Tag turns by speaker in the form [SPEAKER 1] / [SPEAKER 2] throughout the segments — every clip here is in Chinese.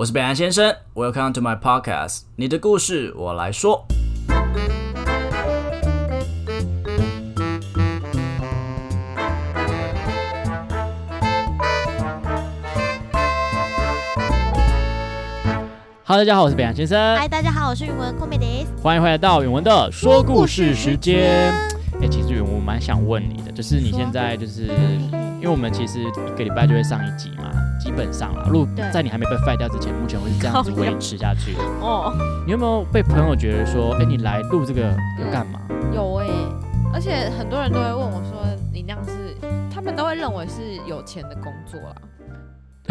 [SPEAKER 1] 我是北岸先生，Welcome to my podcast，你的故事我来说。Hello，大家好，我是北岸先生，
[SPEAKER 2] 嗨，大家好，我是允文 k o m e d
[SPEAKER 1] 欢迎回来到允文的说故事时间。哎、其实允文我蛮想问你的，就是你现在就是，因为我们其实一个礼拜就会上一集嘛，基本上啦，如果在你还没被废掉之前，目前会是这样子维持下去的。
[SPEAKER 2] 哦，
[SPEAKER 1] 你有没有被朋友觉得说，哎、你来录这个要干嘛？
[SPEAKER 2] 有哎、而且很多人都会问我说，你那样是，他们都会认为是有钱的工作啦。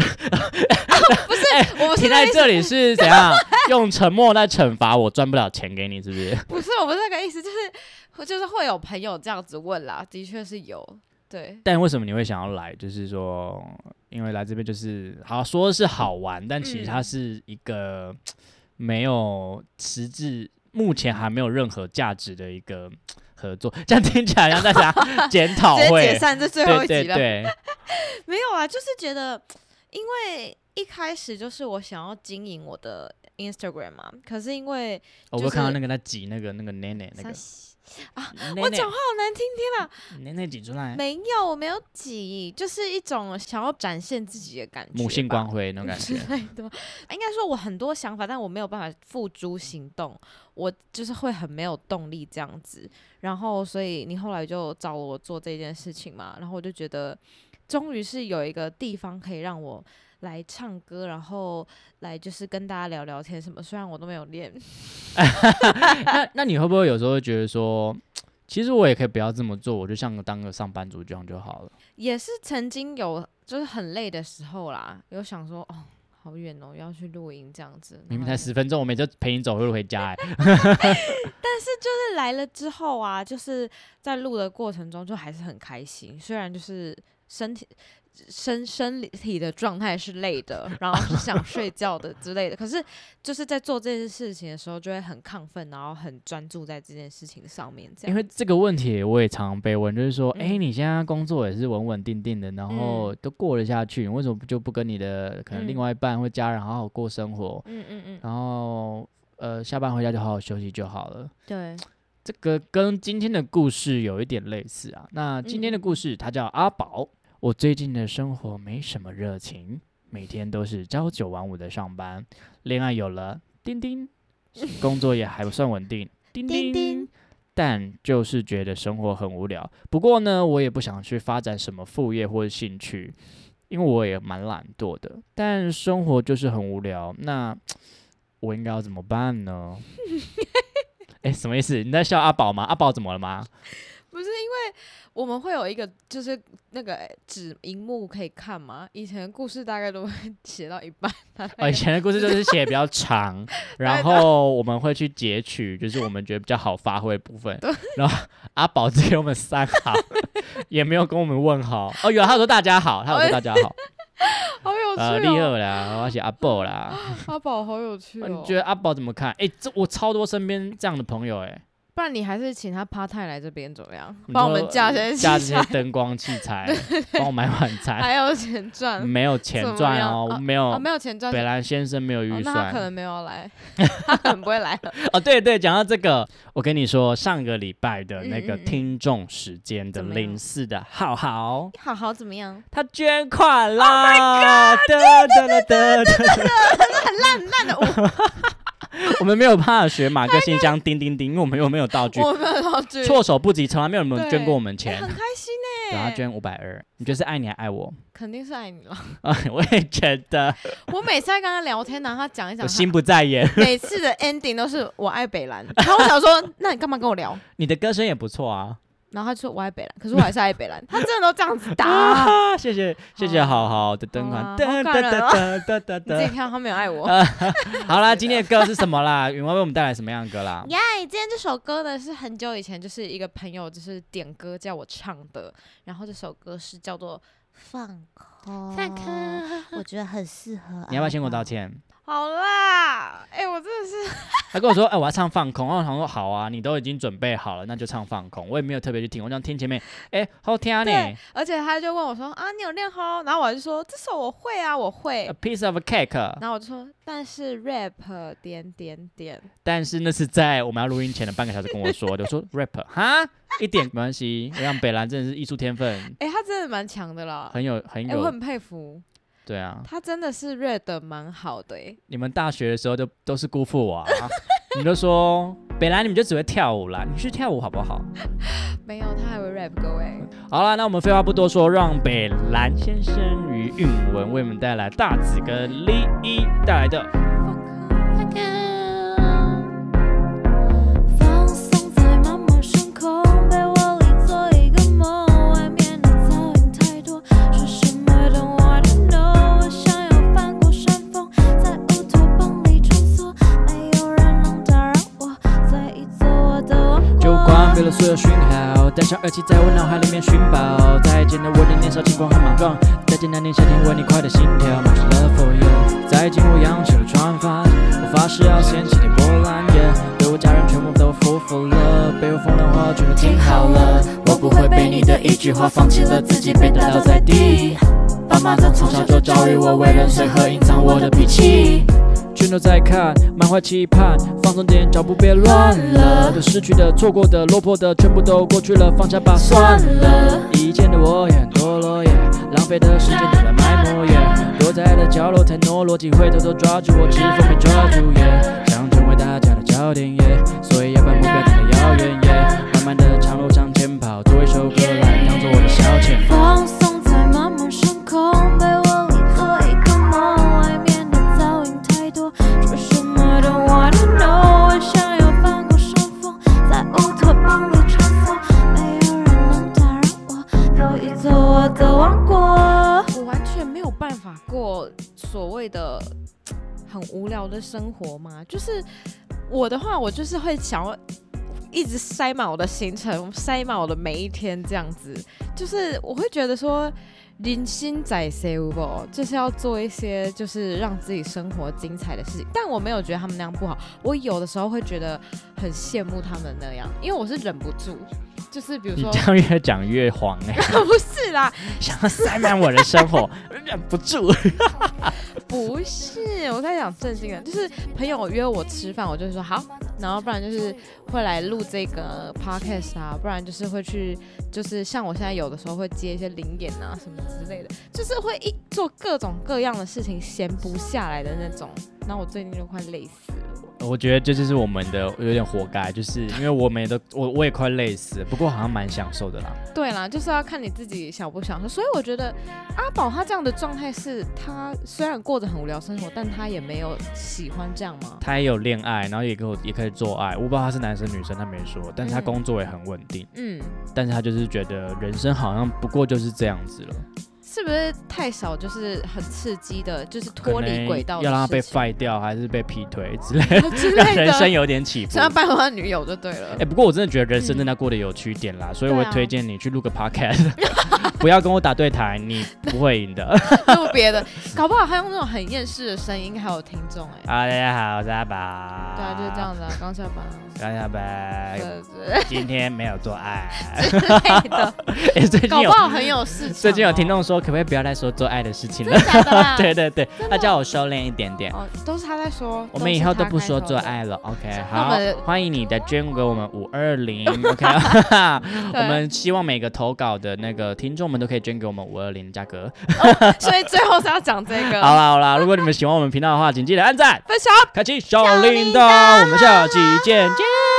[SPEAKER 2] 不是，我不是
[SPEAKER 1] 停在这里是怎样？用沉默来惩罚我赚不了钱给你，是不是？
[SPEAKER 2] 不是，我不是那个意思，就是就是会有朋友这样子问啦，的确是有，对，
[SPEAKER 1] 但为什么你会想要来？就是说，因为来这边就是好说是好玩，但其实它
[SPEAKER 2] 嗯
[SPEAKER 1] 是一个没有实质，目前还没有任何价值的一个合作。这样听起来像大家检讨
[SPEAKER 2] 会解
[SPEAKER 1] 会，
[SPEAKER 2] 散这最后一集了。
[SPEAKER 1] 对对，
[SPEAKER 2] 没有啊，就是觉得，因为一开始就是我想要经营我的 Instagram 嘛，可是因为就
[SPEAKER 1] 我会看到那个在挤那个那个奶奶那个奶奶
[SPEAKER 2] 我讲话好难听，天啦！
[SPEAKER 1] 奶奶挤出来，
[SPEAKER 2] 没有，我没有挤，就是一种想要展现自己的感觉，
[SPEAKER 1] 母性光辉那种感
[SPEAKER 2] 之
[SPEAKER 1] 觉。
[SPEAKER 2] 类的。应该说，我很多想法，但我没有办法付诸行动，我就是会很没有动力这样子。然后，所以你后来就找我做这件事情嘛，然后我就觉得，终于是有一个地方可以让我。来唱歌，然后来就是跟大家聊聊天什么。虽然我都没有练，
[SPEAKER 1] 那那你会不会有时候会觉得说，其实我也可以不要这么做，我就像当个上班族这样就好了。
[SPEAKER 2] 也是曾经有就是很累的时候啦，有想说哦，好远哦，要去露营这样子。
[SPEAKER 1] 明明才十分钟，我每次陪你走路回家、欸，
[SPEAKER 2] 就是来了之后啊，就是在录的过程中就还是很开心，虽然就是身体身身体的状态是累的，然后是想 睡觉的之类的，可是就是在做这件事情的时候就会很亢奋，然后很专注在这件事情上面，这样。
[SPEAKER 1] 因为这个问题我也常常被问，就是说，哎、
[SPEAKER 2] 嗯
[SPEAKER 1] 你现在工作也是稳稳定定的，然后都过得下去，你为什么就不跟你的可能另
[SPEAKER 2] 嗯
[SPEAKER 1] 外一半或家人好好过生活，
[SPEAKER 2] 嗯嗯嗯，
[SPEAKER 1] 然后呃下班回家就好好休息就好了？
[SPEAKER 2] 对，
[SPEAKER 1] 这个跟今天的故事有一点类似啊。那今天的
[SPEAKER 2] 嗯
[SPEAKER 1] 故事它叫阿宝。我最近的生活没什么热情，每天都是朝九晚五的上班，恋爱有了，叮叮，工作也还不算稳定，叮叮。
[SPEAKER 2] 叮叮
[SPEAKER 1] 但就是觉得生活很无聊。不过呢，我也不想去发展什么副业或者兴趣，因为我也蛮懒惰的。但生活就是很无聊，那我应该要怎么办呢？哎、什么意思？你在笑阿宝吗？阿宝怎么了吗？
[SPEAKER 2] 不是因为我们会有一个就是那个纸荧幕可以看吗，以前的故事大概都会写到一半，
[SPEAKER 1] 哦，以前的故事就是写比较长，然后我们会去截取，就是我们觉得比较好发挥的部分。然后阿宝只给我们三行，也没有跟我们问好。哦，有他说大家好，他有说大家好。
[SPEAKER 2] 好有趣
[SPEAKER 1] 呃，
[SPEAKER 2] 哦，
[SPEAKER 1] 啦，我要写阿宝啦。
[SPEAKER 2] 阿宝好有趣
[SPEAKER 1] 哦
[SPEAKER 2] 哦。
[SPEAKER 1] 你觉得阿宝怎么看？哎、这我超多身边这样的朋友、哎，
[SPEAKER 2] 不然你还是请他 part time 来这边怎么样？
[SPEAKER 1] 你
[SPEAKER 2] 帮我们
[SPEAKER 1] 说
[SPEAKER 2] 架些
[SPEAKER 1] 架这些，灯光器材，帮我买晚餐，
[SPEAKER 2] 还有钱赚。
[SPEAKER 1] 没有钱赚哦，
[SPEAKER 2] 啊
[SPEAKER 1] 没有
[SPEAKER 2] 哦，。没有钱赚，
[SPEAKER 1] 北兰先生没有预
[SPEAKER 2] 算，他可能没有来，他可能不会来了。
[SPEAKER 1] 哦，对对，讲到这个，我跟你说，上个礼拜的那个听众时间的零四的浩浩，
[SPEAKER 2] 好好怎么样？
[SPEAKER 1] 他捐款啦！哒哒哒哒哒，
[SPEAKER 2] 很烂烂的舞，
[SPEAKER 1] 我们没有办法学马克信箱叮叮叮，因为我们又没有道具，
[SPEAKER 2] 我没有道具，
[SPEAKER 1] 措手不及，从来没有人捐过我们
[SPEAKER 2] 哎
[SPEAKER 1] 钱
[SPEAKER 2] 很。开心
[SPEAKER 1] 对，他
[SPEAKER 2] 呢。
[SPEAKER 1] 捐五百二，你觉得是爱你还爱我？
[SPEAKER 2] 肯定是爱你了。
[SPEAKER 1] 啊，我也觉得，
[SPEAKER 2] 我每次在跟他聊天然后，他讲一讲，
[SPEAKER 1] 我心不在焉。
[SPEAKER 2] 每次的 ending 都是我爱北兰，然后我想说，那你干嘛跟我聊？
[SPEAKER 1] 你的歌声也不错啊。
[SPEAKER 2] 然后他就说我爱北兰，可是我还是爱北兰，他真的都这样子打。
[SPEAKER 1] 啊，谢谢谢谢，
[SPEAKER 2] 哦
[SPEAKER 1] 好好的灯管，
[SPEAKER 2] 好啊
[SPEAKER 1] 哒哒
[SPEAKER 2] 好感人
[SPEAKER 1] 哒哒哒哒哒。
[SPEAKER 2] 你自己看，他没有爱我。
[SPEAKER 1] 好啦，今天的歌是什么啦？允文为我们带来什么样的歌啦？
[SPEAKER 2] 耶今天这首歌呢是很久以前，就是一个朋友就是点歌叫我唱的，然后这首歌是叫做《放空》，
[SPEAKER 3] 放空
[SPEAKER 2] 我觉得很适合。
[SPEAKER 1] 你要不要先跟我道？歉？
[SPEAKER 2] 哦好啦，哎、我真的是
[SPEAKER 1] 他跟我说，哎、我要唱放空，然后我想说好啊，你都已经准备好了，那就唱放空。我也没有特别去听，我想听前面，哎、好听呢
[SPEAKER 2] 对，而且他就问我说啊，你有练吼？然后我就说这首我会啊，我会
[SPEAKER 1] ，A。piece of cake。
[SPEAKER 2] 然后我就说，但是 rap 点点点，
[SPEAKER 1] 但是那是在我们要录音前的半个小时跟我说的，我说 rap 哈，一点没关系，让北兰真的是艺术天分，
[SPEAKER 2] 哎、他真的蛮强的啦，
[SPEAKER 1] 很有很
[SPEAKER 2] 有、我，很佩服，
[SPEAKER 1] 对啊，
[SPEAKER 2] 他真的是 rap 的蛮好的诶、
[SPEAKER 1] 你们大学的时候就都是辜负我啊，你就说本来你们就只会跳舞啦，你去跳舞好不好？
[SPEAKER 2] 没有，他还会 rap 各位。
[SPEAKER 1] 好了，那我们废话不多说，让北兰先生与韵文为我们带来大紫跟李一带来的。戴上耳机在我脑海里面寻宝。再见了我的年少轻狂和莽撞，再见那年夏天为你快的心跳，Much love for you。再见我扬起了船帆，我发誓要掀起点波澜。对我家人全部都服服了，被我风凉话全都听好了。我不会被你的一句话放弃了自己，被打倒在地。爸妈从从小就教育我，为人随和，隐藏我的脾气。全都在看，满怀期盼，放松点，脚步别乱了。对失去的、错过的、落魄的，全部都过去了，放下吧，算了。以前的我也很堕落耶，浪费的时间都在埋没耶，躲在了角落太懦弱，机会偷偷抓住我，指缝没抓住耶，想成为大家的焦点耶，所以要把目标定得遥远耶，慢慢的长路向前跑，做一首歌来当做我的消遣。
[SPEAKER 2] 办法过所谓的很无聊的生活吗。就是我的话，我就是会想要一直塞满我的行程，塞满我的每一天，这样子。就是我会觉得说，人心在 s a v 就是要做一些就是让自己生活精彩的事情。但我没有觉得他们那样不好，我有的时候会觉得很羡慕他们那样，因为我是忍不住。就是比如说
[SPEAKER 1] 你这，样越讲越黄哎、
[SPEAKER 2] 不是啦，
[SPEAKER 1] 想要塞满我的生活，忍不住。
[SPEAKER 2] 不是，我在讲正经的，就是朋友约我吃饭，我就会说好，然后不然就是会来录这个 podcast 啊，不然就是会去，就是像我现在有的时候会接一些零点啊什么之类的，就是会一做各种各样的事情，闲不下来的那种。然后我最近就快累死了。
[SPEAKER 1] 我觉得这就是我们的有点活该，就是因为我们也都我我也快累死了，不过好像蛮享受的啦。
[SPEAKER 2] 对啦，就是要看你自己享不享受。所以我觉得阿宝他这样的状态是，他虽然过着很无聊生活，但他也没有喜欢这样吗？
[SPEAKER 1] 他也有恋爱，然后也跟我也可以做爱，我不知道他是男生女生，他没说，但是他
[SPEAKER 2] 嗯
[SPEAKER 1] 工作也很稳定，
[SPEAKER 2] 嗯，
[SPEAKER 1] 但是他就是觉得人生好像不过就是这样子了，
[SPEAKER 2] 是不是太少？就是很刺激的，就是脱离轨道
[SPEAKER 1] 要让他被
[SPEAKER 2] 事情
[SPEAKER 1] fire 掉，还是被劈腿之类的，
[SPEAKER 2] 之
[SPEAKER 1] 让
[SPEAKER 2] 类
[SPEAKER 1] 人生。有点起伏
[SPEAKER 2] 想。要拜托他女友就对了。
[SPEAKER 1] 哎、不过我真的觉得人生真的要过得有趣一点啦，所以我推荐你去录个 podcast，不要跟我打对台，你不会赢的。
[SPEAKER 2] 录别的，搞不好他用那种很厌世的声音，还有听众哎。
[SPEAKER 1] 好，大家好，我是阿宝。
[SPEAKER 2] 对啊，就是这。样子啊，刚下班啊，
[SPEAKER 1] 刚下班，今天没有做爱。
[SPEAKER 2] 之类的，
[SPEAKER 1] 哎、最近有
[SPEAKER 2] 搞不好很有事情哦。
[SPEAKER 1] 最近有听众说，可不可以不要再说做爱的事情了？对对对，他叫我收敛一点点。
[SPEAKER 2] 哦，都是他在说。
[SPEAKER 1] 我们以后都不说。做爱了，OK？好欢迎你的捐给我们五二零，OK？我们希望每个投稿的那个听众们都可以捐给我们五二零价格。
[SPEAKER 2] 所以最后是要讲这个。
[SPEAKER 1] 好啦好啦，如果你们喜欢我们频道的话，请记得按赞、
[SPEAKER 2] 分享。
[SPEAKER 1] 开启小铃铛，我们下期见见。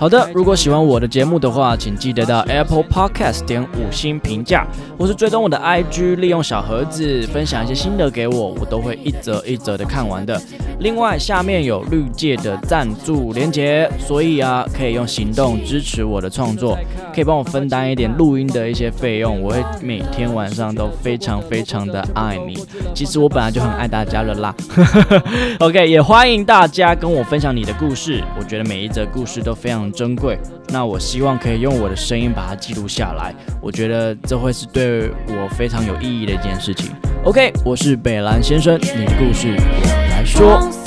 [SPEAKER 1] 好的，如果喜欢我的节目的话，请记得到 Apple Podcast 点五星评价，或是追踪我的 IG，利用小盒子分享一些心得给我，我都会一则一则的看完的。另外，下面有绿界的赞助连结，所以啊，可以用行动支持我的创作，可以帮我分担一点录音的一些费用，我会每天晚上都非常非常的爱你。其实我本来就很爱大家了啦。OK，也欢迎大家跟我分享你的故事，我觉得每一则故事都非常珍贵。那我希望可以用我的声音把它记录下来，我觉得这会是对我非常有意义的一件事情。
[SPEAKER 4] OK，我是北兰先生，你的故事我来说。